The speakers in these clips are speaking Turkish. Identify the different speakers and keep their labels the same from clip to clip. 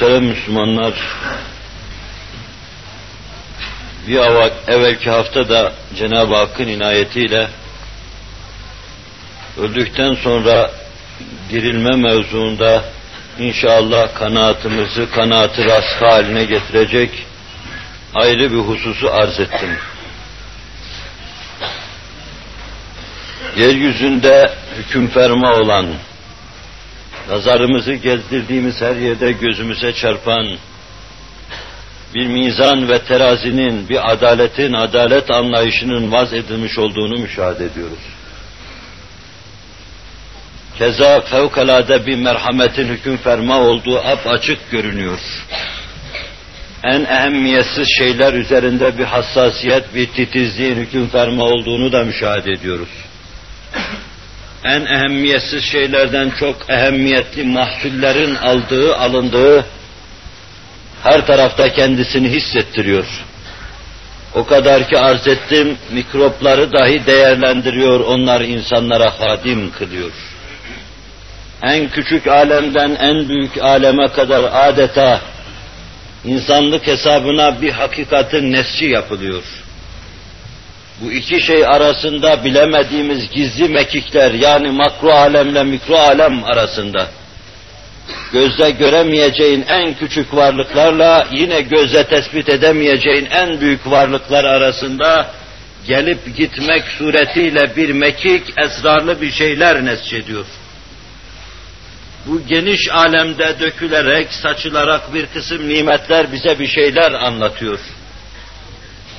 Speaker 1: Muhterem Müslümanlar, bir evvelki hafta da Cenab-ı Hakk'ın inayetiyle öldükten sonra dirilme mevzuunda inşallah kanaatımızı kanaatı rask haline getirecek ayrı bir hususu arz ettim. Yeryüzünde hüküm ferma olan, nazarımızı gezdirdiğimiz her yerde gözümüze çarpan, bir mizan ve terazinin, bir adaletin, adalet anlayışının vaz edilmiş olduğunu müşahede ediyoruz. Keza fevkalade bir merhametin hüküm ferma olduğu ap açık görünüyor. En ehemmiyetsiz şeyler üzerinde bir hassasiyet, bir titizliğin hüküm ferma olduğunu da müşahede ediyoruz. En ehemmiyetsiz şeylerden çok ehemmiyetli mahsullerin aldığı, alındığı, her tarafta kendisini hissettiriyor. O kadar ki arz ettim, mikropları dahi değerlendiriyor, onlar insanlara hadim kılıyor. En küçük alemden en büyük aleme kadar adeta insanlık hesabına bir hakikatin nesçi yapılıyor. Bu iki şey arasında bilemediğimiz gizli mekikler yani makro alemle mikro alem arasında gözle göremeyeceğin en küçük varlıklarla yine gözle tespit edemeyeceğin en büyük varlıklar arasında gelip gitmek suretiyle bir mekik, esrarlı bir şeyler nesçediyor. Bu geniş alemde dökülerek, saçılarak bir kısım nimetler bize bir şeyler anlatıyor.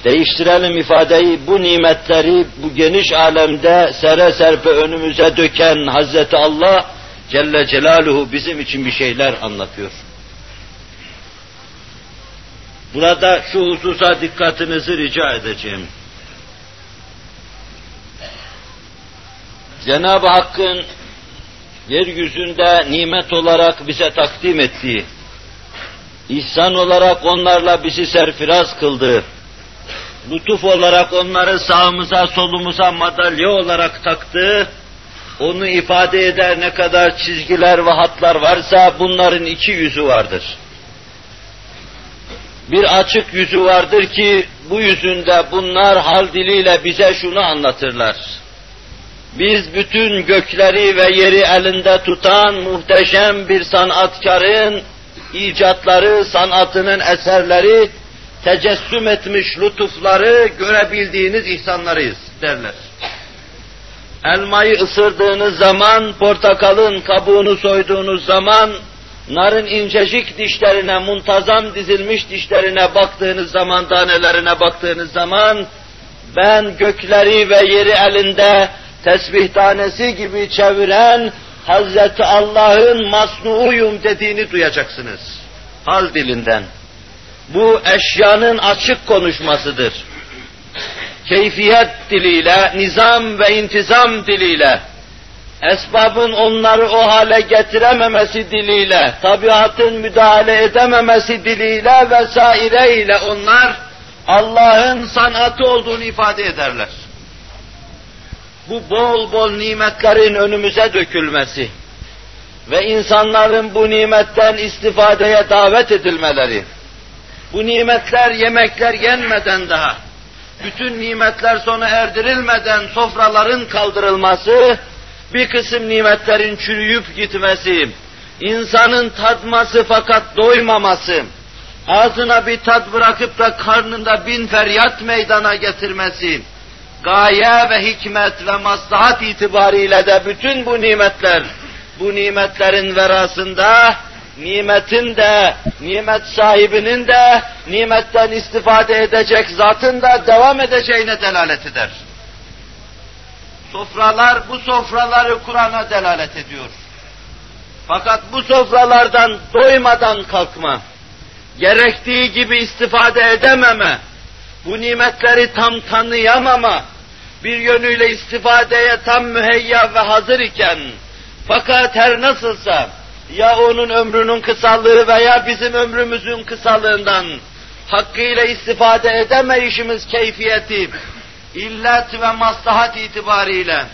Speaker 1: Değiştirelim ifadeyi, bu nimetleri bu geniş alemde sere serpe önümüze döken Hazreti Allah, Celle Celaluhu bizim için bir şeyler anlatıyor. Burada şu hususa dikkatinizi rica edeceğim. Cenab-ı Hakk'ın yeryüzünde nimet olarak bize takdim ettiği, ihsan olarak onlarla bizi serfiraz kıldığı, lütuf olarak onları sağımıza solumuza madalya olarak taktığı, onu ifade eder ne kadar çizgiler ve hatlar varsa bunların iki yüzü vardır. Bir açık yüzü vardır ki bu yüzünde bunlar hal diliyle bize şunu anlatırlar. Biz bütün gökleri ve yeri elinde tutan muhteşem bir sanatkarın icatları, sanatının eserleri, tecessüm etmiş lütufları görebildiğiniz ihsanlarıyız derler. Elmayı ısırdığınız zaman, portakalın kabuğunu soyduğunuz zaman, narın incecik dişlerine, muntazam dizilmiş dişlerine baktığınız zaman, tanelerine baktığınız zaman, ben gökleri ve yeri elinde tesbih tanesi gibi çeviren Hazreti Allah'ın masnuuyum dediğini duyacaksınız. Hal dilinden. Bu eşyanın açık konuşmasıdır keyfiyet diliyle, nizam ve intizam diliyle, esbabın onları o hale getirememesi diliyle, tabiatın müdahale edememesi diliyle vesaireyle onlar Allah'ın sanatı olduğunu ifade ederler. Bu bol bol nimetlerin önümüze dökülmesi ve insanların bu nimetten istifadeye davet edilmeleri, bu nimetler yemekler yenmeden daha, bütün nimetler sona erdirilmeden sofraların kaldırılması, bir kısım nimetlerin çürüyüp gitmesi, insanın tadması fakat doymaması, ağzına bir tat bırakıp da karnında bin feryat meydana getirmesi, gaye ve hikmet ve maslahat itibariyle de bütün bu nimetler, bu nimetlerin verasında nimetin de, nimet sahibinin de, nimetten istifade edecek zatın da devam edeceğine delalet eder. Sofralar bu sofraları Kur'an'a delalet ediyor. Fakat bu sofralardan doymadan kalkma, gerektiği gibi istifade edememe, bu nimetleri tam tanıyamama, bir yönüyle istifadeye tam müheyya ve hazır iken, fakat her nasılsa, ya onun ömrünün kısalığı veya bizim ömrümüzün kısalığından hakkıyla istifade edemeyişimiz keyfiyeti, illet ve maslahat itibariyle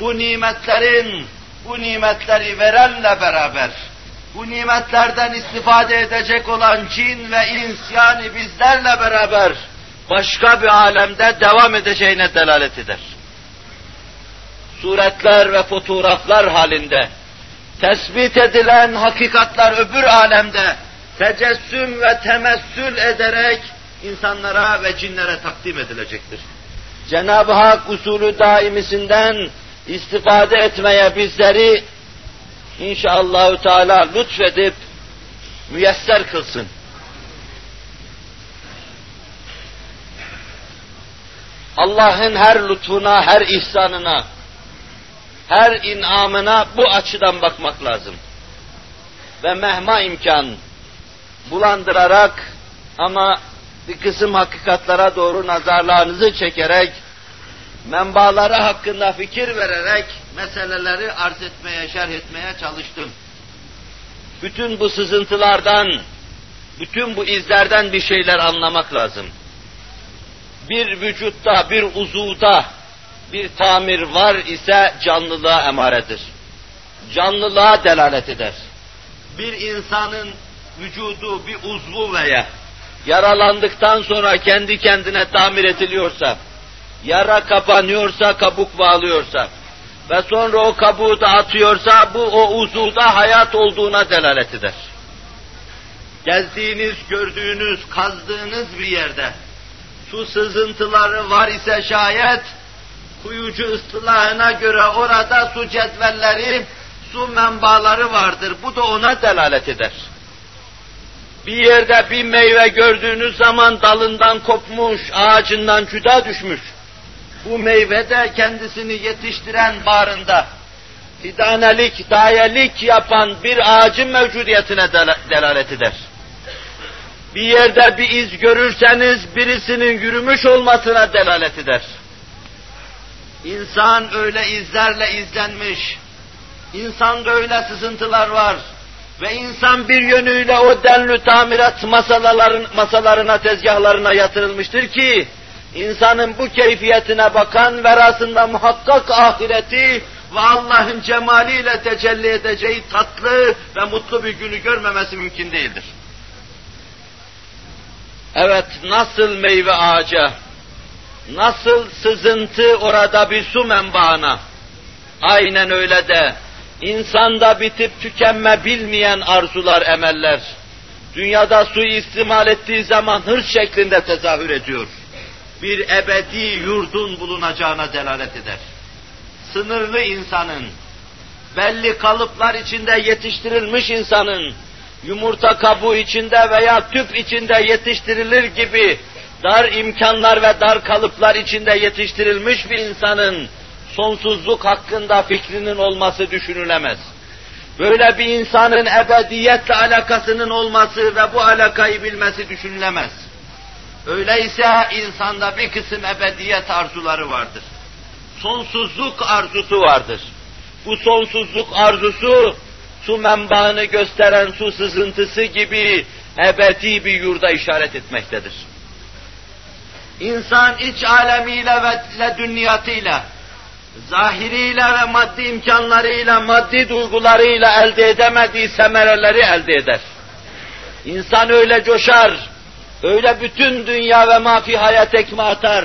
Speaker 1: bu nimetlerin, bu nimetleri verenle beraber bu nimetlerden istifade edecek olan cin ve ins yani bizlerle beraber başka bir alemde devam edeceğine delalet eder. Suretler ve fotoğraflar halinde tespit edilen hakikatler öbür alemde tecessüm ve temessül ederek insanlara ve cinlere takdim edilecektir. Cenab-ı Hak usulü daimisinden istifade etmeye bizleri inşallahü teala lütfedip müyesser kılsın. Allah'ın her lütfuna, her ihsanına, her inamına bu açıdan bakmak lazım. Ve mehma imkan bulandırarak ama bir kısım hakikatlara doğru nazarlarınızı çekerek, menbaları hakkında fikir vererek meseleleri arz etmeye, şerh etmeye çalıştım. Bütün bu sızıntılardan, bütün bu izlerden bir şeyler anlamak lazım. Bir vücutta, bir uzuda bir tamir var ise canlılığa emaredir. Canlılığa delalet eder. Bir insanın vücudu, bir uzvu veya yaralandıktan sonra kendi kendine tamir ediliyorsa, yara kapanıyorsa, kabuk bağlıyorsa ve sonra o kabuğu da atıyorsa bu o uzuvda hayat olduğuna delalet eder. Gezdiğiniz, gördüğünüz, kazdığınız bir yerde su sızıntıları var ise şayet kuyucu ıslahına göre orada su cetvelleri, su menbaları vardır. Bu da ona delalet eder. Bir yerde bir meyve gördüğünüz zaman dalından kopmuş, ağacından cüda düşmüş. Bu meyve de kendisini yetiştiren bağrında fidanelik, dayelik yapan bir ağacın mevcudiyetine delalet eder. Bir yerde bir iz görürseniz birisinin yürümüş olmasına delalet eder. İnsan öyle izlerle izlenmiş, insanda öyle sızıntılar var. Ve insan bir yönüyle o denli tamirat masaların, masalarına, tezgahlarına yatırılmıştır ki, insanın bu keyfiyetine bakan verasında muhakkak ahireti ve Allah'ın cemaliyle tecelli edeceği tatlı ve mutlu bir günü görmemesi mümkün değildir. Evet, nasıl meyve ağaca, nasıl sızıntı orada bir su menbaına, aynen öyle de insanda bitip tükenme bilmeyen arzular, emeller, dünyada su istimal ettiği zaman hırs şeklinde tezahür ediyor. Bir ebedi yurdun bulunacağına delalet eder. Sınırlı insanın, belli kalıplar içinde yetiştirilmiş insanın, yumurta kabuğu içinde veya tüp içinde yetiştirilir gibi dar imkanlar ve dar kalıplar içinde yetiştirilmiş bir insanın sonsuzluk hakkında fikrinin olması düşünülemez. Böyle bir insanın ebediyetle alakasının olması ve bu alakayı bilmesi düşünülemez. Öyleyse insanda bir kısım ebediyet arzuları vardır. Sonsuzluk arzusu vardır. Bu sonsuzluk arzusu su menbaını gösteren su sızıntısı gibi ebedi bir yurda işaret etmektedir. İnsan iç alemiyle ve dünyatıyla, zahiriyle ve maddi imkanlarıyla, maddi duygularıyla elde edemediği semereleri elde eder. İnsan öyle coşar, öyle bütün dünya ve mafi hayat ekme atar,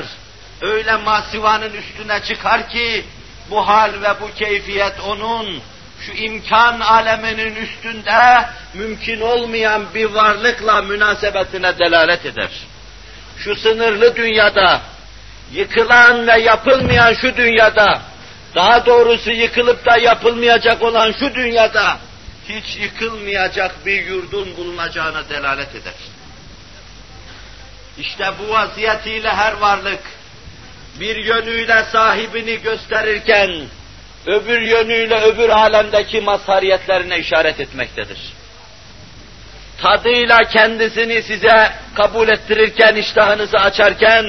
Speaker 1: öyle masivanın üstüne çıkar ki, bu hal ve bu keyfiyet onun şu imkan aleminin üstünde mümkün olmayan bir varlıkla münasebetine delalet eder. Şu sınırlı dünyada, yıkılan ve yapılmayan şu dünyada, daha doğrusu yıkılıp da yapılmayacak olan şu dünyada, hiç yıkılmayacak bir yurdun bulunacağına delalet eder. İşte bu vaziyetiyle her varlık, bir yönüyle sahibini gösterirken, öbür yönüyle öbür alemdeki mazhariyetlerine işaret etmektedir. Tadıyla kendisini size kabul ettirirken, iştahınızı açarken,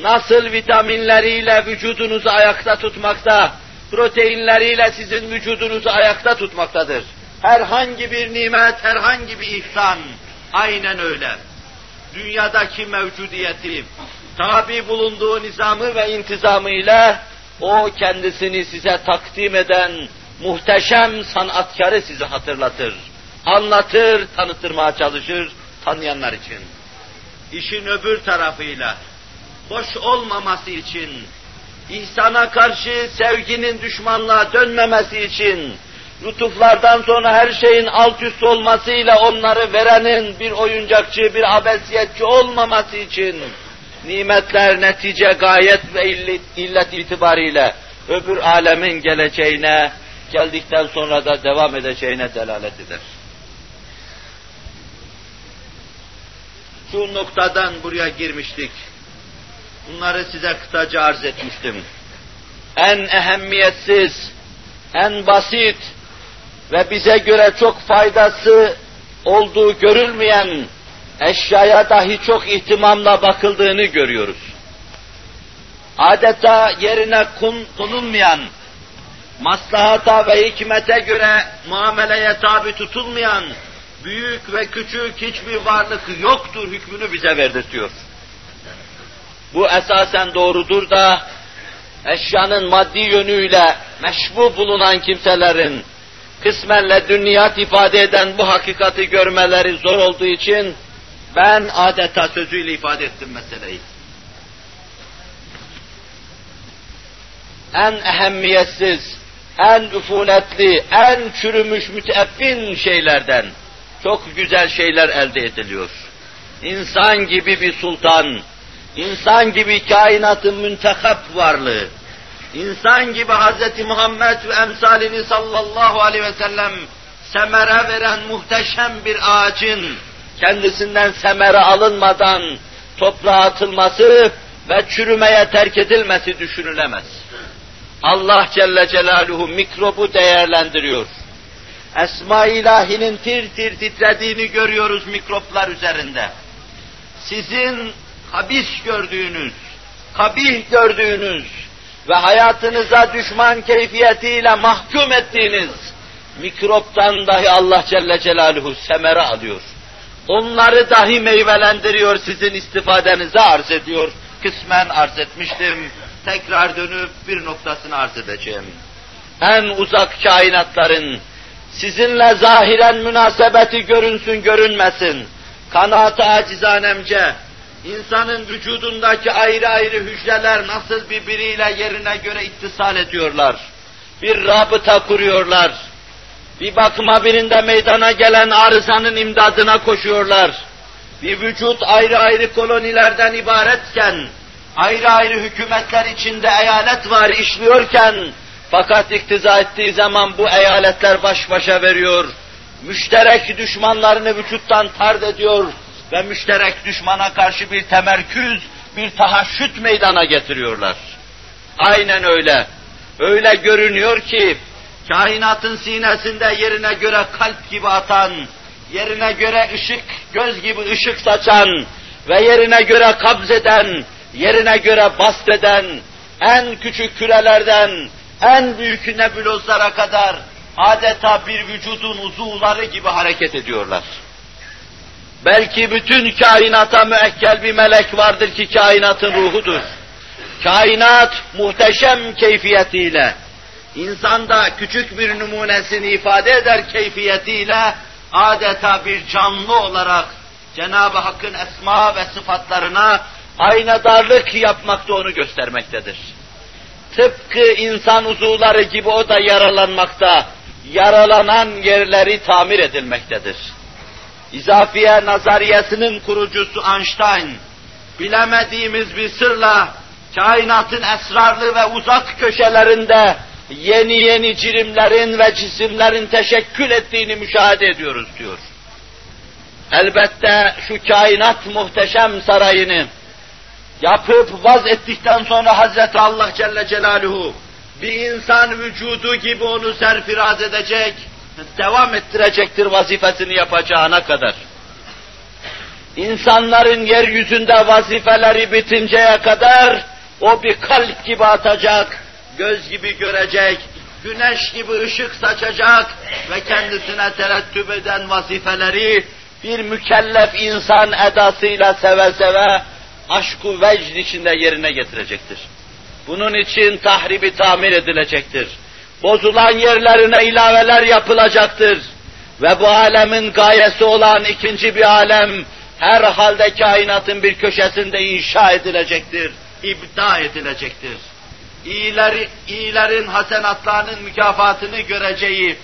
Speaker 1: nasıl vitaminleriyle vücudunuzu ayakta tutmakta, proteinleriyle sizin vücudunuzu ayakta tutmaktadır. Herhangi bir nimet, herhangi bir ihsan, aynen öyle. Dünyadaki mevcudiyeti, tabi bulunduğu nizamı ve intizamı ile o kendisini size takdim eden muhteşem sanatkarı sizi hatırlatır. Anlatır, tanıtırmaya çalışır tanıyanlar için. İşin öbür tarafıyla, hoş olmaması için, ihsana karşı sevginin düşmanlığa dönmemesi için, lütuflardan sonra her şeyin alt üst olmasıyla onları verenin bir oyuncakçı, bir abesiyetçi olmaması için, nimetler netice gayet ve illet, illet itibariyle öbür alemin geleceğine, geldikten sonra da devam edeceğine delalet eder. Şu noktadan buraya girmiştik. Bunları size kısaca arz etmiştim. En ehemmiyetsiz, en basit ve bize göre çok faydası olduğu görülmeyen eşyaya dahi çok ihtimamla bakıldığını görüyoruz. Adeta yerine kun, konulmayan, maslahata ve hikmete göre muameleye tabi tutulmayan, büyük ve küçük hiçbir varlık yoktur hükmünü bize verdirtiyor. Bu esasen doğrudur da eşyanın maddi yönüyle meşbu bulunan kimselerin kısmenle dünyat ifade eden bu hakikati görmeleri zor olduğu için ben adeta sözüyle ifade ettim meseleyi. En ehemmiyetsiz, en üfunetli, en çürümüş müteeffin şeylerden çok güzel şeyler elde ediliyor. İnsan gibi bir sultan, insan gibi kainatın müntekap varlığı, insan gibi Hz. Muhammed ve emsalini sallallahu aleyhi ve sellem semere veren muhteşem bir ağacın kendisinden semere alınmadan toprağa atılması ve çürümeye terk edilmesi düşünülemez. Allah Celle Celaluhu mikrobu değerlendiriyor. Esma ilahinin tir tir titrediğini görüyoruz mikroplar üzerinde. Sizin habis gördüğünüz, kabih gördüğünüz ve hayatınıza düşman keyfiyetiyle mahkum ettiğiniz mikroptan dahi Allah Celle Celaluhu semere alıyor. Onları dahi meyvelendiriyor, sizin istifadenize arz ediyor. Kısmen arz etmiştim, tekrar dönüp bir noktasını arz edeceğim. En uzak kainatların, sizinle zahiren münasebeti görünsün görünmesin, kanaat acizanemce, insanın vücudundaki ayrı ayrı hücreler nasıl birbiriyle yerine göre ittisal ediyorlar. Bir rabıta kuruyorlar. Bir bakıma birinde meydana gelen arızanın imdadına koşuyorlar. Bir vücut ayrı ayrı kolonilerden ibaretken, ayrı ayrı hükümetler içinde eyalet var işliyorken, fakat iktiza ettiği zaman bu eyaletler baş başa veriyor. Müşterek düşmanlarını vücuttan tard ediyor ve müşterek düşmana karşı bir temerküz, bir tahaşüt meydana getiriyorlar. Aynen öyle. Öyle görünüyor ki, kainatın sinesinde yerine göre kalp gibi atan, yerine göre ışık, göz gibi ışık saçan ve yerine göre kabzeden, yerine göre basteden, en küçük kürelerden, en büyük nebulozlara kadar adeta bir vücudun uzuvları gibi hareket ediyorlar. Belki bütün kainata müekkel bir melek vardır ki kainatın ruhudur. Kainat muhteşem keyfiyetiyle, insanda küçük bir numunesini ifade eder keyfiyetiyle, adeta bir canlı olarak Cenab-ı Hakk'ın esma ve sıfatlarına aynadarlık yapmakta onu göstermektedir. Tıpkı insan uzuvları gibi o da yaralanmakta, yaralanan yerleri tamir edilmektedir. İzafiye nazariyesinin kurucusu Einstein, bilemediğimiz bir sırla kainatın esrarlı ve uzak köşelerinde yeni yeni cirimlerin ve cisimlerin teşekkül ettiğini müşahede ediyoruz diyor. Elbette şu kainat muhteşem sarayını yapıp vaz ettikten sonra Hazreti Allah Celle Celaluhu bir insan vücudu gibi onu serfiraz edecek, devam ettirecektir vazifesini yapacağına kadar. İnsanların yeryüzünde vazifeleri bitinceye kadar o bir kalp gibi atacak, göz gibi görecek, güneş gibi ışık saçacak ve kendisine terettüp eden vazifeleri bir mükellef insan edasıyla seve seve aşk-ı vecd içinde yerine getirecektir. Bunun için tahribi tamir edilecektir. Bozulan yerlerine ilaveler yapılacaktır. Ve bu alemin gayesi olan ikinci bir alem, herhalde kainatın bir köşesinde inşa edilecektir, ibda edilecektir. İyileri, iyilerin hasenatlarının mükafatını göreceği,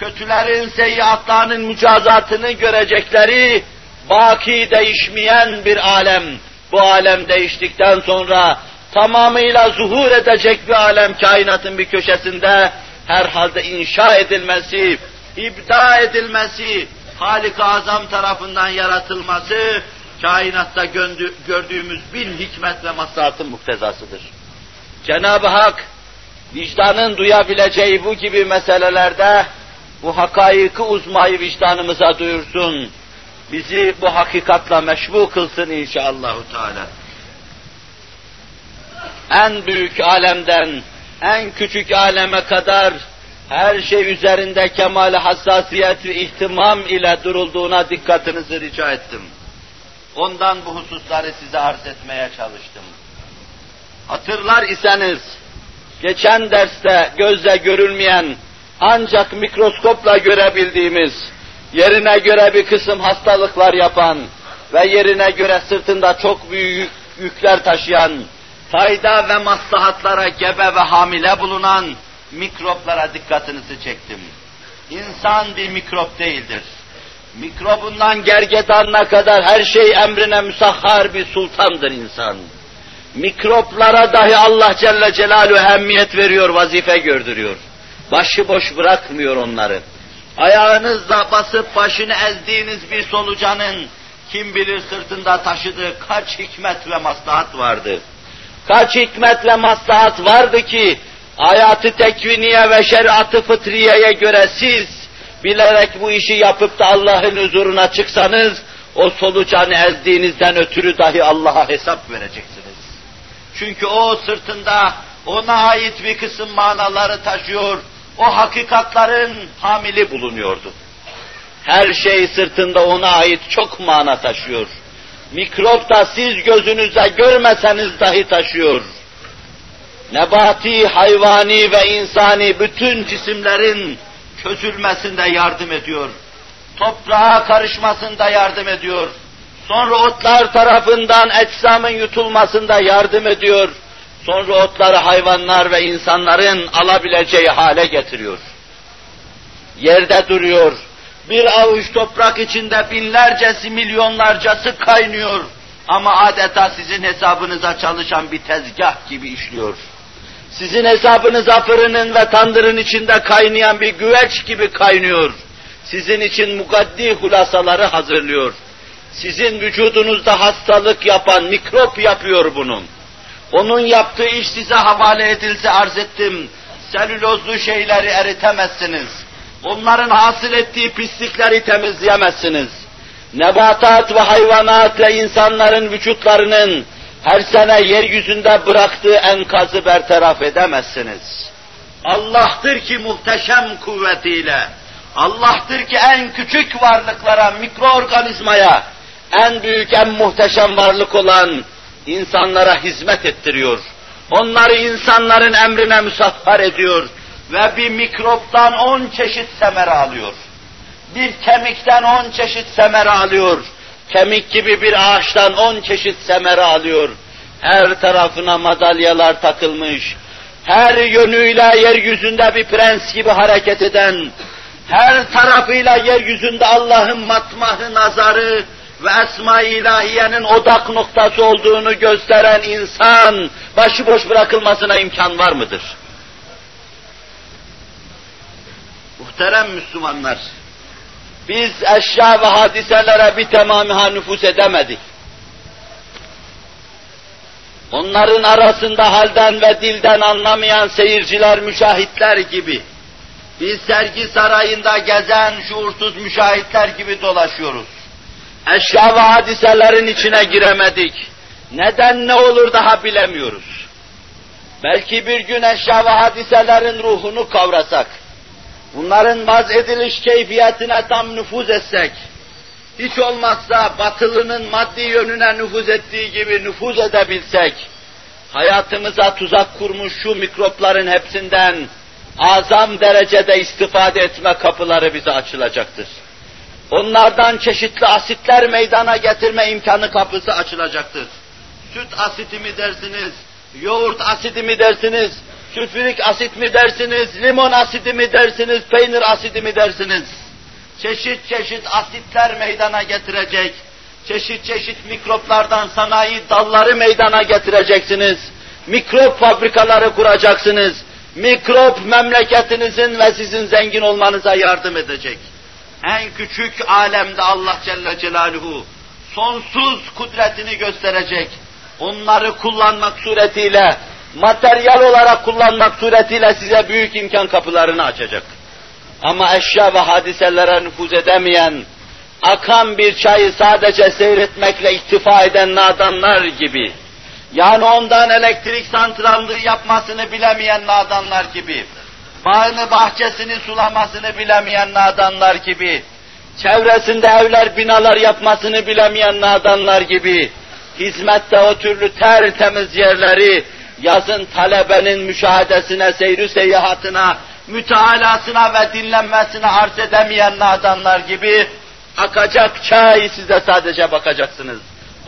Speaker 1: kötülerin seyyiatlarının mücazatını görecekleri, baki değişmeyen bir alem. Bu alem değiştikten sonra tamamıyla zuhur edecek bir alem kainatın bir köşesinde herhalde inşa edilmesi, ibda edilmesi, Halik-i Azam tarafından yaratılması, kainatta gördüğümüz bin hikmet ve maslahatın muktezasıdır. Cenab-ı Hak, vicdanın duyabileceği bu gibi meselelerde, bu hakaiki uzmayı vicdanımıza duyursun, bizi bu hakikatla meşbu kılsın inşallahü teala. En büyük alemden, en küçük aleme kadar her şey üzerinde kemal hassasiyet ve ihtimam ile durulduğuna dikkatinizi rica ettim. Ondan bu hususları size arz etmeye çalıştım. Hatırlar iseniz, geçen derste gözle görülmeyen, ancak mikroskopla görebildiğimiz, yerine göre bir kısım hastalıklar yapan ve yerine göre sırtında çok büyük yükler taşıyan, fayda ve maslahatlara gebe ve hamile bulunan mikroplara dikkatinizi çektim. İnsan bir mikrop değildir. Mikrobundan gergedanına kadar her şey emrine müsahhar bir sultandır insan. Mikroplara dahi Allah Celle Celaluhu ehemmiyet veriyor, vazife gördürüyor. Başıboş bırakmıyor onları. Ayağınızla basıp başını ezdiğiniz bir solucanın kim bilir sırtında taşıdığı kaç hikmet ve maslahat vardı. Kaç hikmet ve maslahat vardı ki hayatı tekviniye ve şeriatı fıtriyeye göre siz bilerek bu işi yapıp da Allah'ın huzuruna çıksanız o solucanı ezdiğinizden ötürü dahi Allah'a hesap vereceksiniz. Çünkü o sırtında ona ait bir kısım manaları taşıyor, o hakikatların hamili bulunuyordu. Her şey sırtında ona ait çok mana taşıyor. Mikrop da siz gözünüzle görmeseniz dahi taşıyor. Nebati, hayvani ve insani bütün cisimlerin çözülmesinde yardım ediyor. Toprağa karışmasında yardım ediyor. Sonra otlar tarafından ecsamın yutulmasında yardım ediyor Sonra otları hayvanlar ve insanların alabileceği hale getiriyor. Yerde duruyor. Bir avuç toprak içinde binlercesi, milyonlarcası kaynıyor. Ama adeta sizin hesabınıza çalışan bir tezgah gibi işliyor. Sizin hesabınıza fırının ve tandırın içinde kaynayan bir güveç gibi kaynıyor. Sizin için mukaddi hulasaları hazırlıyor. Sizin vücudunuzda hastalık yapan mikrop yapıyor bunun. Onun yaptığı iş size havale edilse arz ettim. Selülozlu şeyleri eritemezsiniz. Onların hasıl ettiği pislikleri temizleyemezsiniz. Nebatat ve hayvanat ve insanların vücutlarının her sene yeryüzünde bıraktığı enkazı bertaraf edemezsiniz. Allah'tır ki muhteşem kuvvetiyle, Allah'tır ki en küçük varlıklara, mikroorganizmaya, en büyük, en muhteşem varlık olan insanlara hizmet ettiriyor. Onları insanların emrine müsahhar ediyor ve bir mikroptan on çeşit semere alıyor. Bir kemikten on çeşit semere alıyor. Kemik gibi bir ağaçtan on çeşit semere alıyor. Her tarafına madalyalar takılmış. Her yönüyle yeryüzünde bir prens gibi hareket eden, her tarafıyla yeryüzünde Allah'ın matmahı nazarı, ve Esma-i İlahiye'nin odak noktası olduğunu gösteren insan başıboş bırakılmasına imkan var mıdır? Muhterem Müslümanlar, biz eşya ve hadiselere bir tamamiha nüfus edemedik. Onların arasında halden ve dilden anlamayan seyirciler, müşahitler gibi, biz sergi sarayında gezen şuursuz müşahitler gibi dolaşıyoruz eşya ve hadiselerin içine giremedik. Neden ne olur daha bilemiyoruz. Belki bir gün eşya ve hadiselerin ruhunu kavrasak, bunların vaz ediliş keyfiyetine tam nüfuz etsek, hiç olmazsa batılının maddi yönüne nüfuz ettiği gibi nüfuz edebilsek, hayatımıza tuzak kurmuş şu mikropların hepsinden azam derecede istifade etme kapıları bize açılacaktır. Onlardan çeşitli asitler meydana getirme imkanı kapısı açılacaktır. Süt asiti mi dersiniz, yoğurt asidi mi dersiniz, sülfürik asit mi dersiniz, limon asidi mi dersiniz, peynir asidi mi dersiniz? Çeşit çeşit asitler meydana getirecek, çeşit çeşit mikroplardan sanayi dalları meydana getireceksiniz. Mikrop fabrikaları kuracaksınız. Mikrop memleketinizin ve sizin zengin olmanıza yardım edecek. En küçük alemde Allah Celle Celaluhu sonsuz kudretini gösterecek. Onları kullanmak suretiyle, materyal olarak kullanmak suretiyle size büyük imkan kapılarını açacak. Ama eşya ve hadiselere nüfuz edemeyen, akan bir çayı sadece seyretmekle iktifa eden nadanlar gibi, yani ondan elektrik santrallığı yapmasını bilemeyen nadanlar gibi, bağını bahçesini sulamasını bilemeyen nadanlar gibi, çevresinde evler binalar yapmasını bilemeyen nadanlar gibi, hizmette o türlü tertemiz yerleri, yazın talebenin müşahedesine, seyri seyahatına, mütealasına ve dinlenmesine arz edemeyen nadanlar gibi, akacak çay size sadece bakacaksınız.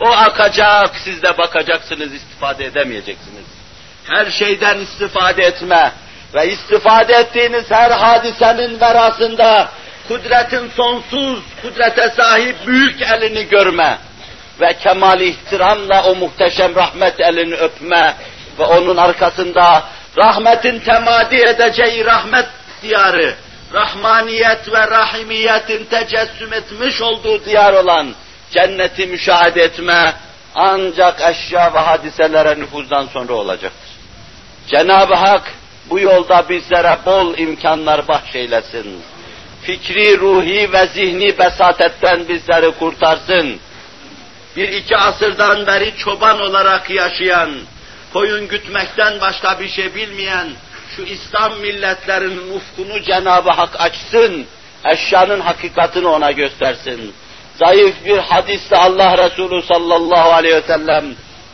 Speaker 1: O akacak, siz de bakacaksınız, istifade edemeyeceksiniz. Her şeyden istifade etme ve istifade ettiğiniz her hadisenin verasında kudretin sonsuz, kudrete sahip büyük elini görme ve kemal ihtiramla o muhteşem rahmet elini öpme ve onun arkasında rahmetin temadi edeceği rahmet diyarı, rahmaniyet ve rahimiyetin tecessüm etmiş olduğu diyar olan cenneti müşahede etme ancak eşya ve hadiselere nüfuzdan sonra olacaktır. Cenab-ı Hak bu yolda bizlere bol imkanlar bahşeylesin. Fikri, ruhi ve zihni besatetten bizleri kurtarsın. Bir iki asırdan beri çoban olarak yaşayan, koyun gütmekten başka bir şey bilmeyen şu İslam milletlerinin ufkunu Cenab-ı Hak açsın, eşyanın hakikatini ona göstersin zayıf bir hadiste Allah Resulü sallallahu aleyhi ve sellem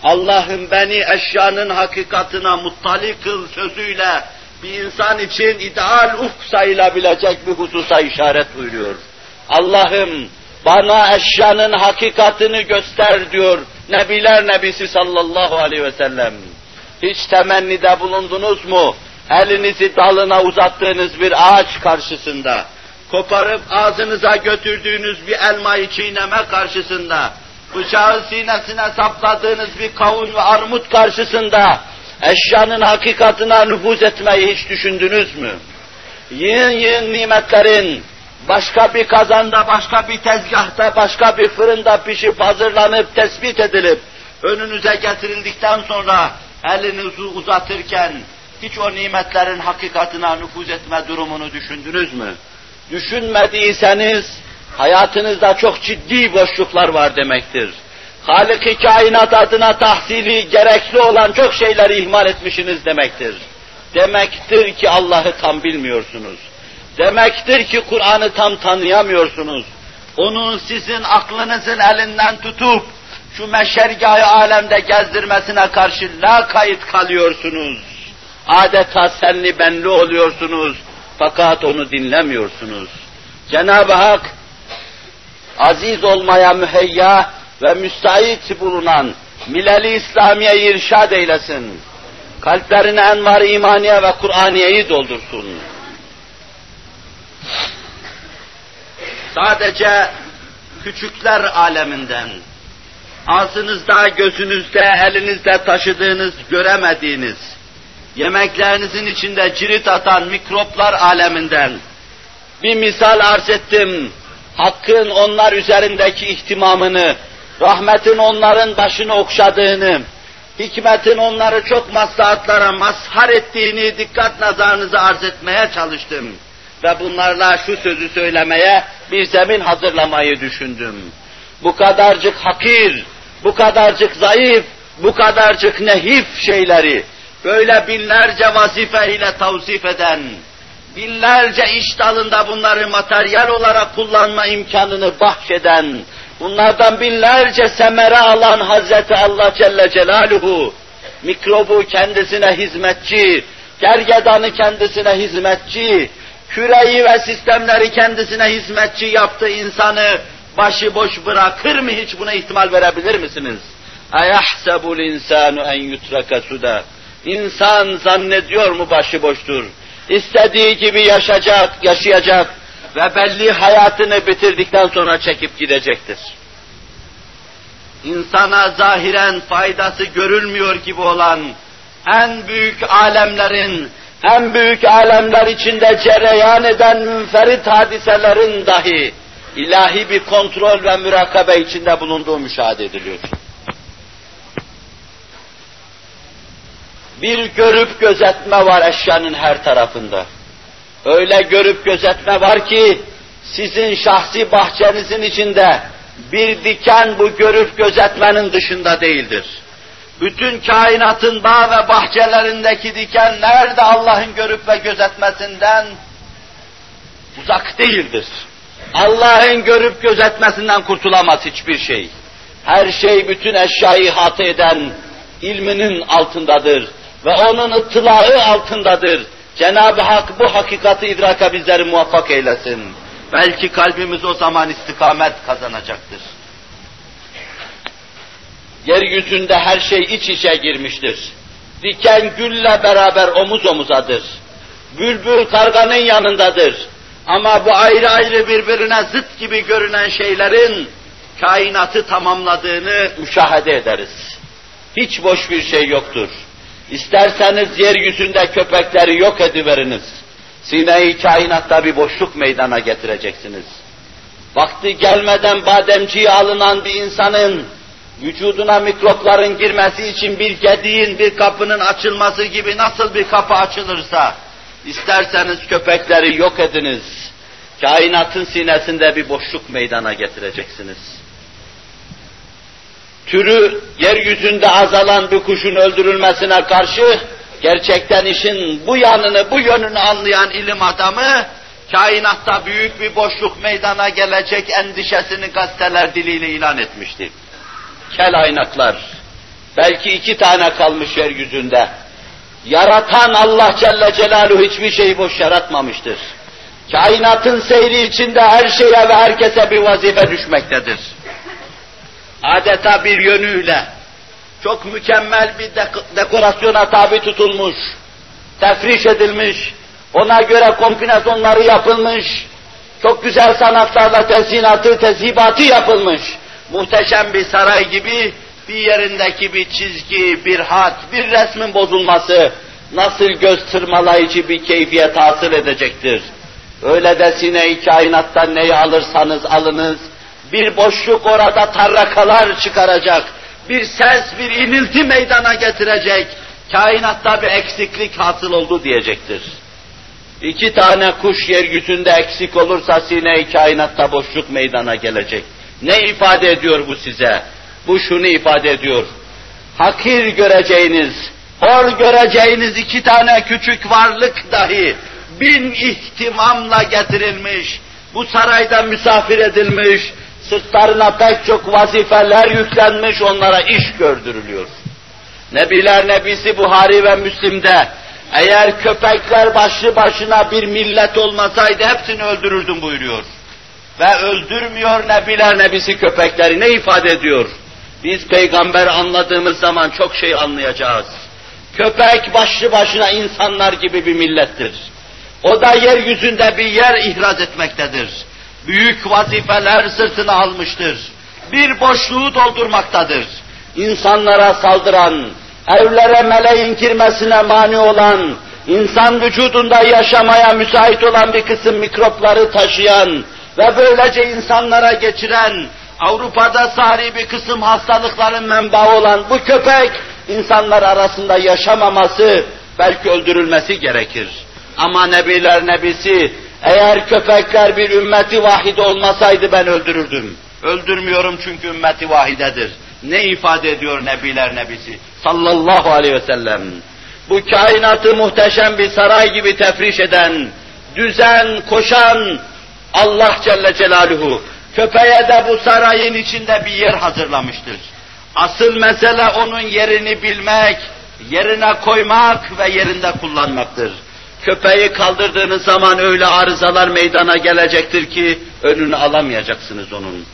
Speaker 1: Allah'ım beni eşyanın hakikatına muttali kıl sözüyle bir insan için ideal ufk sayılabilecek bir hususa işaret buyuruyor. Allah'ım bana eşyanın hakikatini göster diyor Nebiler Nebisi sallallahu aleyhi ve sellem. Hiç temennide bulundunuz mu? Elinizi dalına uzattığınız bir ağaç karşısında koparıp ağzınıza götürdüğünüz bir elmayı çiğneme karşısında, bıçağı sinesine sapladığınız bir kavun ve armut karşısında, eşyanın hakikatına nüfuz etmeyi hiç düşündünüz mü? Yığın yığın nimetlerin, başka bir kazanda, başka bir tezgahta, başka bir fırında pişip hazırlanıp, tespit edilip, önünüze getirildikten sonra elinizi uzatırken, hiç o nimetlerin hakikatına nüfuz etme durumunu düşündünüz mü? düşünmediyseniz hayatınızda çok ciddi boşluklar var demektir. Halik-i kainat adına tahsili gerekli olan çok şeyleri ihmal etmişsiniz demektir. Demektir ki Allah'ı tam bilmiyorsunuz. Demektir ki Kur'an'ı tam tanıyamıyorsunuz. Onun sizin aklınızın elinden tutup şu meşergahı alemde gezdirmesine karşı la kayıt kalıyorsunuz. Adeta senli benli oluyorsunuz fakat onu dinlemiyorsunuz. Cenab-ı Hak aziz olmaya müheyya ve müstahit bulunan mileli İslamiye irşad eylesin. Kalplerine envar imaniye ve Kur'aniyeyi doldursun. Sadece küçükler aleminden, ağzınızda, gözünüzde, elinizde taşıdığınız, göremediğiniz, yemeklerinizin içinde cirit atan mikroplar aleminden bir misal arz ettim. Hakkın onlar üzerindeki ihtimamını, rahmetin onların başını okşadığını, hikmetin onları çok maslahatlara mazhar ettiğini dikkat nazarınıza arz etmeye çalıştım. Ve bunlarla şu sözü söylemeye bir zemin hazırlamayı düşündüm. Bu kadarcık hakir, bu kadarcık zayıf, bu kadarcık nehif şeyleri, böyle binlerce vazife ile tavsif eden, binlerce iş dalında bunları materyal olarak kullanma imkanını bahşeden, bunlardan binlerce semere alan Hazreti Allah Celle Celaluhu, mikrobu kendisine hizmetçi, gergedanı kendisine hizmetçi,
Speaker 2: küreyi ve sistemleri kendisine hizmetçi yaptı insanı başıboş bırakır mı hiç buna ihtimal verebilir misiniz? اَيَحْسَبُ الْاِنْسَانُ en yutraka suda. İnsan zannediyor mu başıboştur? İstediği gibi yaşayacak, yaşayacak ve belli hayatını bitirdikten sonra çekip gidecektir. İnsana zahiren faydası görülmüyor gibi olan en büyük alemlerin, en büyük alemler içinde cereyan eden münferit hadiselerin dahi ilahi bir kontrol ve mürakabe içinde bulunduğu müşahede ediliyor. Bir görüp gözetme var eşyanın her tarafında. Öyle görüp gözetme var ki sizin şahsi bahçenizin içinde bir diken bu görüp gözetmenin dışında değildir. Bütün kainatın bağ ve bahçelerindeki dikenler de Allah'ın görüp ve gözetmesinden uzak değildir. Allah'ın görüp gözetmesinden kurtulamaz hiçbir şey. Her şey bütün eşyayı ihate eden ilminin altındadır ve onun ıttılağı altındadır. Cenab-ı Hak bu hakikati idraka bizleri muvaffak eylesin. Belki kalbimiz o zaman istikamet kazanacaktır. Yeryüzünde her şey iç içe girmiştir. Diken gülle beraber omuz omuzadır. Bülbül karganın yanındadır. Ama bu ayrı ayrı birbirine zıt gibi görünen şeylerin kainatı tamamladığını müşahede ederiz. Hiç boş bir şey yoktur. İsterseniz yeryüzünde köpekleri yok ediveriniz. Sine-i kainatta bir boşluk meydana getireceksiniz. Vakti gelmeden bademciye alınan bir insanın vücuduna mikropların girmesi için bir gediğin, bir kapının açılması gibi nasıl bir kapı açılırsa, isterseniz köpekleri yok ediniz. Kainatın sinesinde bir boşluk meydana getireceksiniz türü yeryüzünde azalan bir kuşun öldürülmesine karşı gerçekten işin bu yanını, bu yönünü anlayan ilim adamı kainatta büyük bir boşluk meydana gelecek endişesini gazeteler diliyle ilan etmişti. Kel aynaklar, belki iki tane kalmış yeryüzünde. Yaratan Allah Celle Celaluhu hiçbir şeyi boş yaratmamıştır. Kainatın seyri içinde her şeye ve herkese bir vazife düşmektedir adeta bir yönüyle çok mükemmel bir dek dekorasyona tabi tutulmuş, tefriş edilmiş, ona göre kombinasyonları yapılmış, çok güzel sanatlarla tezinatı, tezibatı yapılmış, muhteşem bir saray gibi bir yerindeki bir çizgi, bir hat, bir resmin bozulması nasıl göz tırmalayıcı bir keyfiyet hasıl edecektir. Öyle de sine-i kainattan neyi alırsanız alınız, bir boşluk orada tarrakalar çıkaracak, bir ses, bir inilti meydana getirecek, kainatta bir eksiklik hasıl oldu diyecektir. İki tane kuş yeryüzünde eksik olursa sine-i kainatta boşluk meydana gelecek. Ne ifade ediyor bu size? Bu şunu ifade ediyor. Hakir göreceğiniz, hor göreceğiniz iki tane küçük varlık dahi bin ihtimamla getirilmiş, bu sarayda misafir edilmiş, sırtlarına pek çok vazifeler yüklenmiş, onlara iş gördürülüyor. Nebiler Nebisi Buhari ve Müslim'de eğer köpekler başlı başına bir millet olmasaydı hepsini öldürürdüm buyuruyor. Ve öldürmüyor Nebiler Nebisi köpekleri ne ifade ediyor? Biz peygamber anladığımız zaman çok şey anlayacağız. Köpek başlı başına insanlar gibi bir millettir. O da yeryüzünde bir yer ihraz etmektedir büyük vazifeler sırtına almıştır. Bir boşluğu doldurmaktadır. İnsanlara saldıran, evlere meleğin girmesine mani olan, insan vücudunda yaşamaya müsait olan bir kısım mikropları taşıyan ve böylece insanlara geçiren, Avrupa'da sari bir kısım hastalıkların menbaı olan bu köpek, insanlar arasında yaşamaması, belki öldürülmesi gerekir. Ama Nebiler Nebisi, eğer köpekler bir ümmeti vahide olmasaydı ben öldürürdüm. Öldürmüyorum çünkü ümmeti vahidedir. Ne ifade ediyor Nebiler Nebisi? Sallallahu aleyhi ve sellem. Bu kainatı muhteşem bir saray gibi tefriş eden, düzen, koşan Allah Celle Celaluhu, köpeğe de bu sarayın içinde bir yer hazırlamıştır. Asıl mesele onun yerini bilmek, yerine koymak ve yerinde kullanmaktır. Köpeği kaldırdığınız zaman öyle arızalar meydana gelecektir ki önünü alamayacaksınız onun.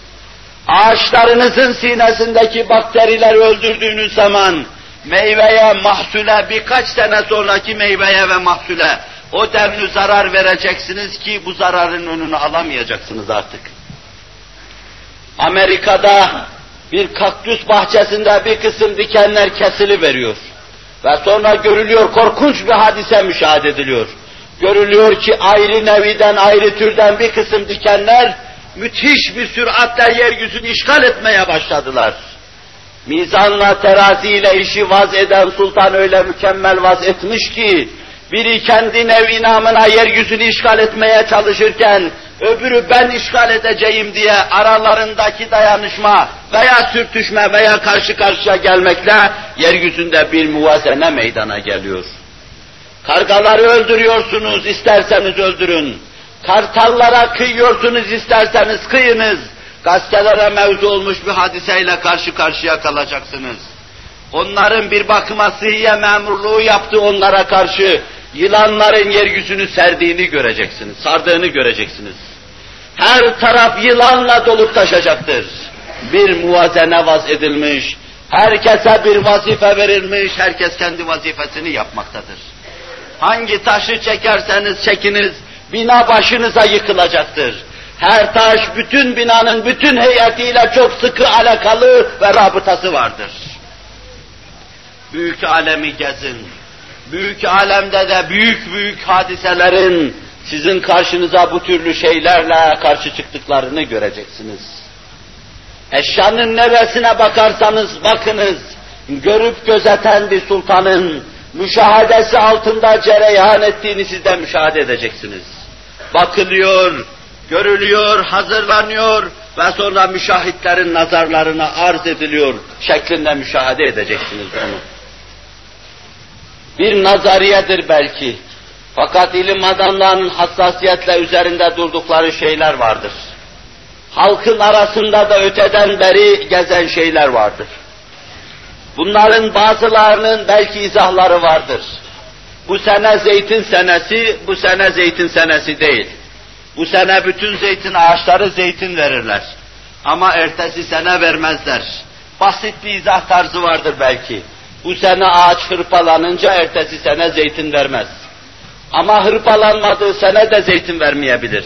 Speaker 2: Ağaçlarınızın sinesindeki bakterileri öldürdüğünüz zaman meyveye, mahsule, birkaç sene sonraki meyveye ve mahsule o denli zarar vereceksiniz ki bu zararın önünü alamayacaksınız artık. Amerika'da bir kaktüs bahçesinde bir kısım dikenler kesili veriyor. Ve sonra görülüyor korkunç bir hadise müşahede ediliyor. Görülüyor ki ayrı neviden, ayrı türden bir kısım dikenler müthiş bir süratle yeryüzünü işgal etmeye başladılar. Mizanla teraziyle işi vaz eden sultan öyle mükemmel vaz etmiş ki, biri kendi nevi namına yeryüzünü işgal etmeye çalışırken, öbürü ben işgal edeceğim diye aralarındaki dayanışma veya sürtüşme veya karşı karşıya gelmekle yeryüzünde bir muvazene meydana geliyor. Kargaları öldürüyorsunuz, isterseniz öldürün. Kartallara kıyıyorsunuz, isterseniz kıyınız. Gazetelere mevzu olmuş bir hadiseyle karşı karşıya kalacaksınız. Onların bir bakıma sıhhiye memurluğu yaptı onlara karşı yılanların yeryüzünü serdiğini göreceksiniz, sardığını göreceksiniz. Her taraf yılanla dolup taşacaktır. Bir muvazene vaz edilmiş, herkese bir vazife verilmiş, herkes kendi vazifesini yapmaktadır. Hangi taşı çekerseniz çekiniz, bina başınıza yıkılacaktır. Her taş bütün binanın bütün heyetiyle çok sıkı alakalı ve rabıtası vardır. Büyük alemi gezin. Büyük alemde de büyük büyük hadiselerin sizin karşınıza bu türlü şeylerle karşı çıktıklarını göreceksiniz. Eşyanın neresine bakarsanız bakınız, görüp gözeten bir sultanın müşahadesi altında cereyan ettiğini siz de müşahede edeceksiniz. Bakılıyor, görülüyor, hazırlanıyor ve sonra müşahitlerin nazarlarına arz ediliyor şeklinde müşahede edeceksiniz onu. Bir nazariyedir belki. Fakat ilim adamlarının hassasiyetle üzerinde durdukları şeyler vardır. Halkın arasında da öteden beri gezen şeyler vardır. Bunların bazılarının belki izahları vardır. Bu sene zeytin senesi, bu sene zeytin senesi değil. Bu sene bütün zeytin ağaçları zeytin verirler. Ama ertesi sene vermezler. Basit bir izah tarzı vardır belki. Bu sene ağaç hırpalanınca ertesi sene zeytin vermez. Ama hırpalanmadığı sene de zeytin vermeyebilir.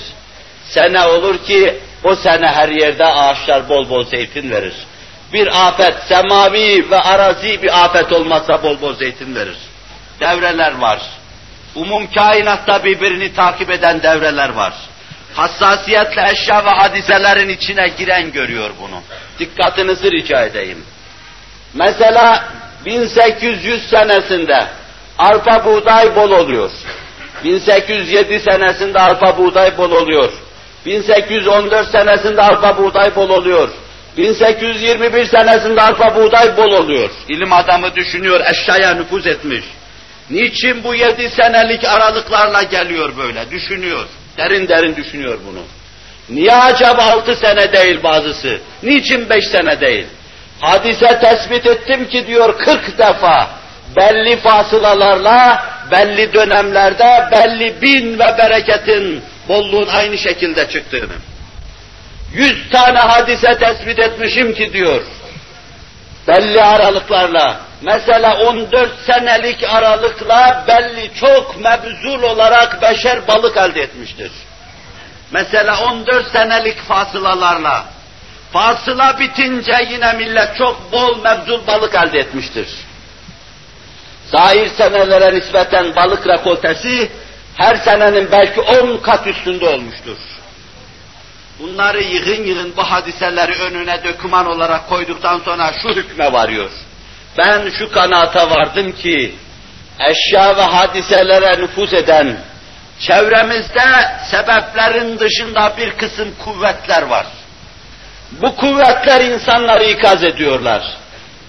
Speaker 2: Sene olur ki o sene her yerde ağaçlar bol bol zeytin verir. Bir afet, semavi ve arazi bir afet olmazsa bol bol zeytin verir. Devreler var. Umum kainatta birbirini takip eden devreler var. Hassasiyetle eşya ve hadiselerin içine giren görüyor bunu. Dikkatinizi rica edeyim. Mesela 1800 senesinde arpa buğday bol oluyor. 1807 senesinde arpa buğday bol oluyor. 1814 senesinde arpa buğday bol oluyor. 1821 senesinde arpa buğday bol oluyor. İlim adamı düşünüyor, eşyaya nüfuz etmiş. Niçin bu yedi senelik aralıklarla geliyor böyle? Düşünüyor. Derin derin düşünüyor bunu. Niye acaba altı sene değil bazısı? Niçin beş sene değil? Hadise tespit ettim ki diyor kırk defa belli fasılalarla, belli dönemlerde belli bin ve bereketin bolluğun aynı şekilde çıktığını. Yüz tane hadise tespit etmişim ki diyor. Belli aralıklarla. Mesela 14 senelik aralıkla belli çok mebzul olarak beşer balık elde etmiştir. Mesela 14 senelik fasılalarla. Fasıla bitince yine millet çok bol mebzul balık elde etmiştir. Zahir senelere nispeten balık rekoltesi her senenin belki 10 kat üstünde olmuştur. Bunları yığın yığın bu hadiseleri önüne döküman olarak koyduktan sonra şu hükme varıyor. Ben şu kanaata vardım ki eşya ve hadiselere nüfuz eden çevremizde sebeplerin dışında bir kısım kuvvetler var. Bu kuvvetler insanları ikaz ediyorlar.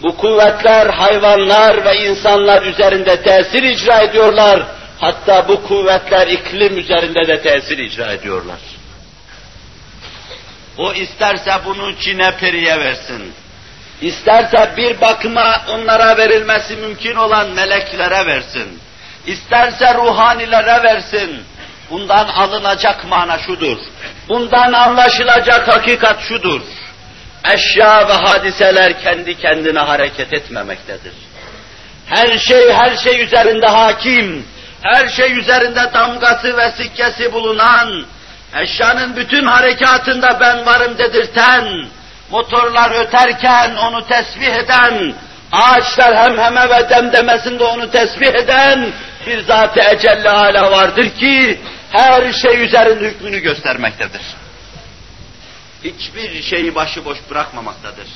Speaker 2: Bu kuvvetler hayvanlar ve insanlar üzerinde tesir icra ediyorlar. Hatta bu kuvvetler iklim üzerinde de tesir icra ediyorlar. O isterse bunu Çin'e periye versin. İsterse bir bakıma onlara verilmesi mümkün olan meleklere versin. isterse ruhanilere versin. Bundan alınacak mana şudur. Bundan anlaşılacak hakikat şudur. Eşya ve hadiseler kendi kendine hareket etmemektedir. Her şey her şey üzerinde hakim, her şey üzerinde damgası ve sikkesi bulunan, eşyanın bütün harekatında ben varım dedirten, motorlar öterken onu tesbih eden, ağaçlar hemheme ve demdemesinde onu tesbih eden bir zat-ı ecelle ala vardır ki her şey üzerinde hükmünü göstermektedir. Hiçbir şeyi başıboş bırakmamaktadır.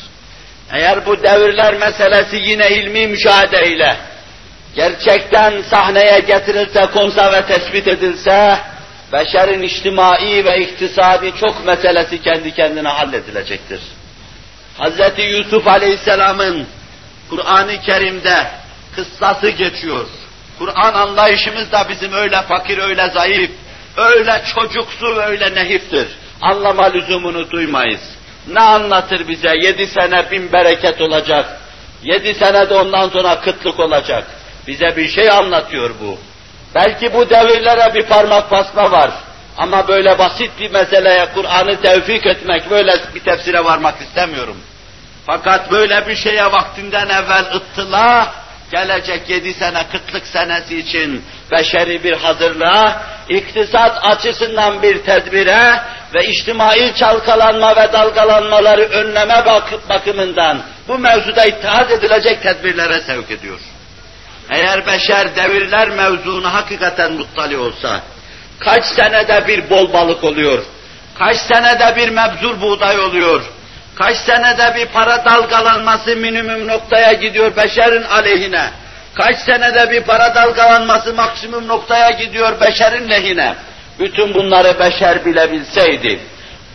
Speaker 2: Eğer bu devirler meselesi yine ilmi müşahede ile gerçekten sahneye getirilse, konsa ve tespit edilse, beşerin içtimai ve iktisadi çok meselesi kendi kendine halledilecektir. Hz. Yusuf Aleyhisselam'ın Kur'an-ı Kerim'de kıssası geçiyor. Kur'an anlayışımız da bizim öyle fakir, öyle zayıf, öyle çocuksu, öyle nehiftir. Anlama lüzumunu duymayız. Ne anlatır bize? Yedi sene bin bereket olacak. Yedi sene de ondan sonra kıtlık olacak. Bize bir şey anlatıyor bu. Belki bu devirlere bir parmak basma var. Ama böyle basit bir meseleye Kur'an'ı tevfik etmek, böyle bir tefsire varmak istemiyorum. Fakat böyle bir şeye vaktinden evvel ıttıla, gelecek yedi sene kıtlık senesi için beşeri bir hazırlığa, iktisat açısından bir tedbire ve içtimai çalkalanma ve dalgalanmaları önleme bak bakımından bu mevzuda itaat edilecek tedbirlere sevk ediyor. Eğer beşer devirler mevzunu hakikaten muttali olsa, kaç senede bir bol balık oluyor, kaç senede bir mebzur buğday oluyor, kaç senede bir para dalgalanması minimum noktaya gidiyor beşerin aleyhine, kaç senede bir para dalgalanması maksimum noktaya gidiyor beşerin lehine. Bütün bunları beşer bilebilseydi,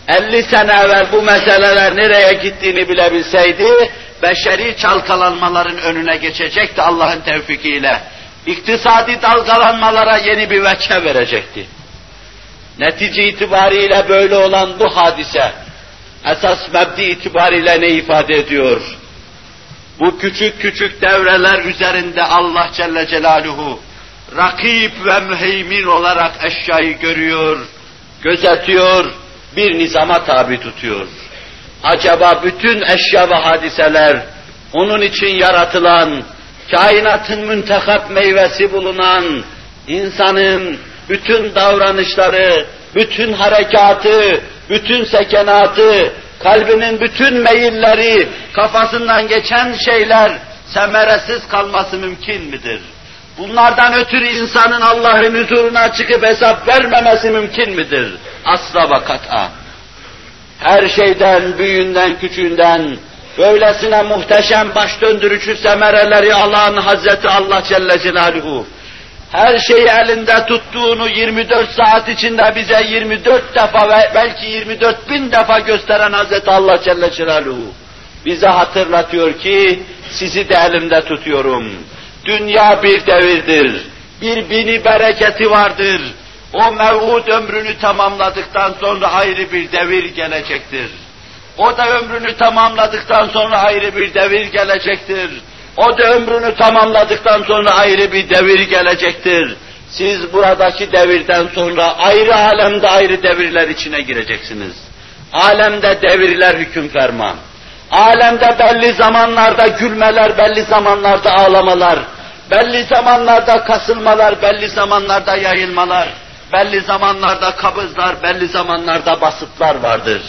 Speaker 2: 50 sene evvel bu meseleler nereye gittiğini bilebilseydi, beşeri çalkalanmaların önüne geçecekti Allah'ın tevfikiyle. İktisadi dalgalanmalara yeni bir veçe verecekti. Netice itibariyle böyle olan bu hadise, esas mebdi itibariyle ne ifade ediyor? Bu küçük küçük devreler üzerinde Allah Celle Celaluhu, rakip ve müheymin olarak eşyayı görüyor, gözetiyor, bir nizama tabi tutuyor. Acaba bütün eşya ve hadiseler, onun için yaratılan, kainatın müntehap meyvesi bulunan, insanın bütün davranışları, bütün harekatı, bütün sekenatı, kalbinin bütün meyilleri, kafasından geçen şeyler semeresiz kalması mümkün midir? Bunlardan ötürü insanın Allah'ın huzuruna çıkıp hesap vermemesi mümkün midir? Asla ve kat'a. Her şeyden, büyüğünden, küçüğünden, böylesine muhteşem baş döndürücü semereleri alan Hazreti Allah Celle Celaluhu, her şeyi elinde tuttuğunu 24 saat içinde bize 24 defa ve belki 24 bin defa gösteren Hazreti Allah Celle Celaluhu, bize hatırlatıyor ki, sizi de elimde tutuyorum. Dünya bir devirdir, bir bini bereketi vardır, o mev'ud ömrünü tamamladıktan sonra ayrı bir devir gelecektir. O da ömrünü tamamladıktan sonra ayrı bir devir gelecektir. O da ömrünü tamamladıktan sonra ayrı bir devir gelecektir. Siz buradaki devirden sonra ayrı alemde ayrı devirler içine gireceksiniz. Alemde devirler hüküm ferman. Alemde belli zamanlarda gülmeler, belli zamanlarda ağlamalar, belli zamanlarda kasılmalar, belli zamanlarda yayılmalar, belli zamanlarda kabızlar, belli zamanlarda basıtlar vardır.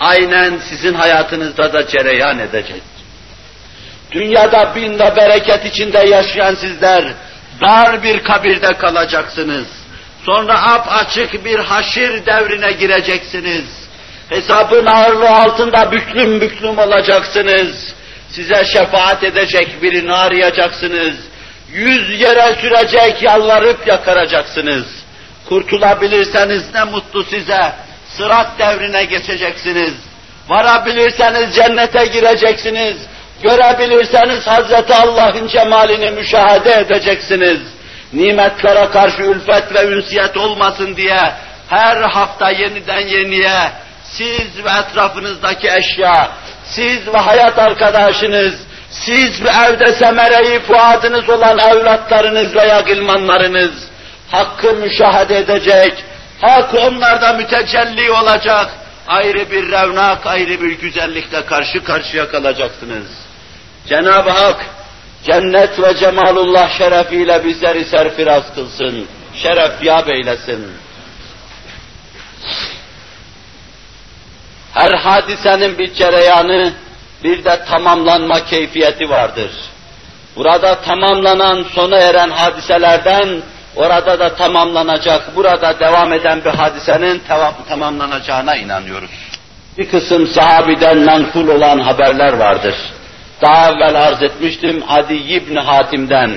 Speaker 2: Aynen sizin hayatınızda da cereyan edecek. Dünyada binde bereket içinde yaşayan sizler, dar bir kabirde kalacaksınız. Sonra ap açık bir haşir devrine gireceksiniz. Hesabın ağırlığı altında büklüm büklüm olacaksınız. Size şefaat edecek birini arayacaksınız. Yüz yere sürecek, yalvarıp yakaracaksınız. Kurtulabilirseniz ne mutlu size. Sırat devrine geçeceksiniz. Varabilirseniz cennete gireceksiniz. Görebilirseniz Hazreti Allah'ın cemalini müşahede edeceksiniz. Nimetlere karşı ülfet ve ünsiyet olmasın diye her hafta yeniden yeniye siz ve etrafınızdaki eşya, siz ve hayat arkadaşınız, Siz ve evde semereyi fuadınız olan evlatlarınız veya gılmanlarınız hakkı müşahede edecek, hak onlarda mütecelli olacak, ayrı bir revnak, ayrı bir güzellikle karşı karşıya kalacaksınız. Cenab-ı Hak cennet ve cemalullah şerefiyle bizleri serfiraz kılsın, şeref yap eylesin. Her hadisenin bir cereyanı, bir de tamamlanma keyfiyeti vardır. Burada tamamlanan, sona eren hadiselerden orada da tamamlanacak, burada devam eden bir hadisenin tamamlanacağına inanıyoruz. Bir kısım sahabiden menkul olan haberler vardır. Daha evvel arz etmiştim Adi İbni Hatim'den.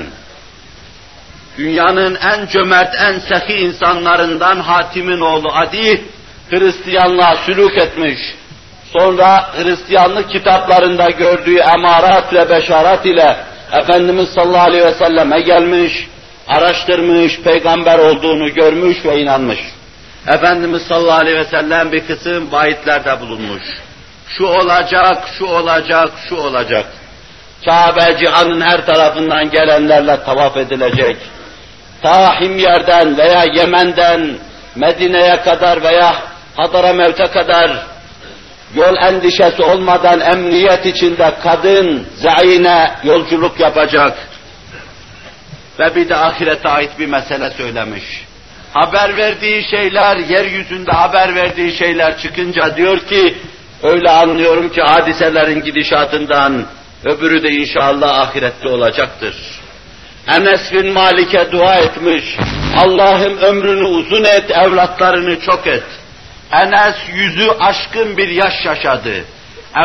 Speaker 2: Dünyanın en cömert, en sehi insanlarından Hatim'in oğlu Adi, Hristiyanlığa sülük etmiş. Sonra Hristiyanlık kitaplarında gördüğü emarat ve beşarat ile Efendimiz sallallahu aleyhi ve selleme gelmiş, araştırmış, peygamber olduğunu görmüş ve inanmış. Efendimiz sallallahu aleyhi ve sellem bir kısım vahitlerde bulunmuş. Şu olacak, şu olacak, şu olacak. Kabe cihanın her tarafından gelenlerle tavaf edilecek. Ta Himyer'den veya Yemen'den Medine'ye kadar veya Hadramevt'e kadar yol endişesi olmadan emniyet içinde kadın zayine yolculuk yapacak. Ve bir de ahirete ait bir mesele söylemiş. Haber verdiği şeyler, yeryüzünde haber verdiği şeyler çıkınca diyor ki, öyle anlıyorum ki hadiselerin gidişatından öbürü de inşallah ahirette olacaktır. Enes bin Malik'e dua etmiş, Allah'ım ömrünü uzun et, evlatlarını çok et. Enes yüzü aşkın bir yaş yaşadı.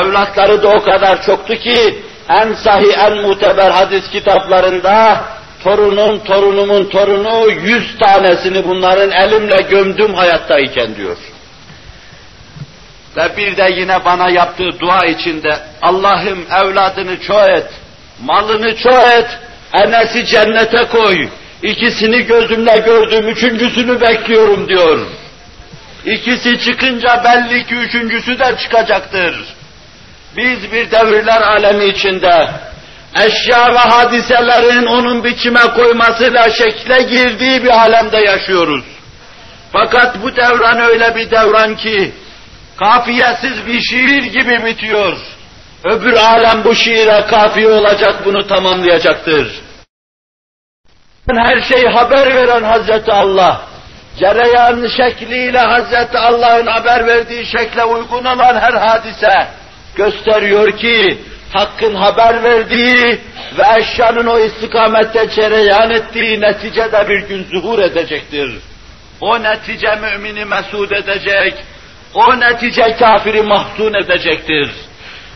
Speaker 2: Evlatları da o kadar çoktu ki, en sahih, en muteber hadis kitaplarında torunun, torunumun torunu yüz tanesini bunların elimle gömdüm hayattayken diyor. Ve bir de yine bana yaptığı dua içinde Allah'ım evladını çoğ et, malını çoğ et, Enes'i cennete koy. İkisini gözümle gördüm, üçüncüsünü bekliyorum diyor. İkisi çıkınca belli ki üçüncüsü de çıkacaktır. Biz bir devirler alemi içinde eşya ve hadiselerin onun biçime koymasıyla şekle girdiği bir alemde yaşıyoruz. Fakat bu devran öyle bir devran ki kafiyesiz bir şiir gibi bitiyor. Öbür alem bu şiire kafiye olacak, bunu tamamlayacaktır. Her şeyi haber veren Hazreti Allah, cereyan şekliyle Hazreti Allah'ın haber verdiği şekle uygun olan her hadise gösteriyor ki Hakk'ın haber verdiği ve eşyanın o istikamette cereyan ettiği neticede bir gün zuhur edecektir. O netice mümini mesud edecek, o netice kafiri mahzun edecektir.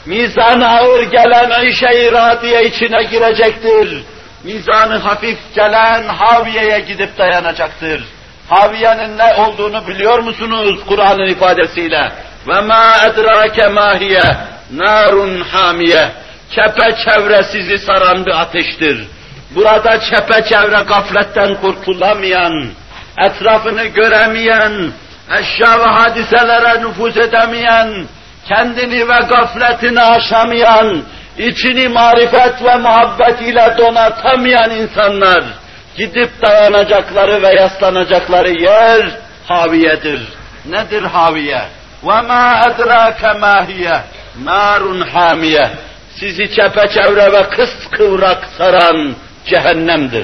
Speaker 2: Mizanı ağır gelen Ayşe-i Radiye içine girecektir. Mizanı hafif gelen Haviye'ye gidip dayanacaktır. Haviye'nin ne olduğunu biliyor musunuz Kur'an'ın ifadesiyle? Ve ma edrake mahiye narun hamiye. Çepeçevre sizi saran bir ateştir. Burada çepeçevre gafletten kurtulamayan, etrafını göremeyen, eşya ve hadiselere nüfuz edemeyen, kendini ve gafletini aşamayan, içini marifet ve muhabbet ile donatamayan insanlar, gidip dayanacakları ve yaslanacakları yer haviyedir. Nedir haviye? وَمَا اَدْرَاكَ مَا هِيَ narun hamiye. Sizi çepeçevre ve kıskıvrak saran cehennemdir.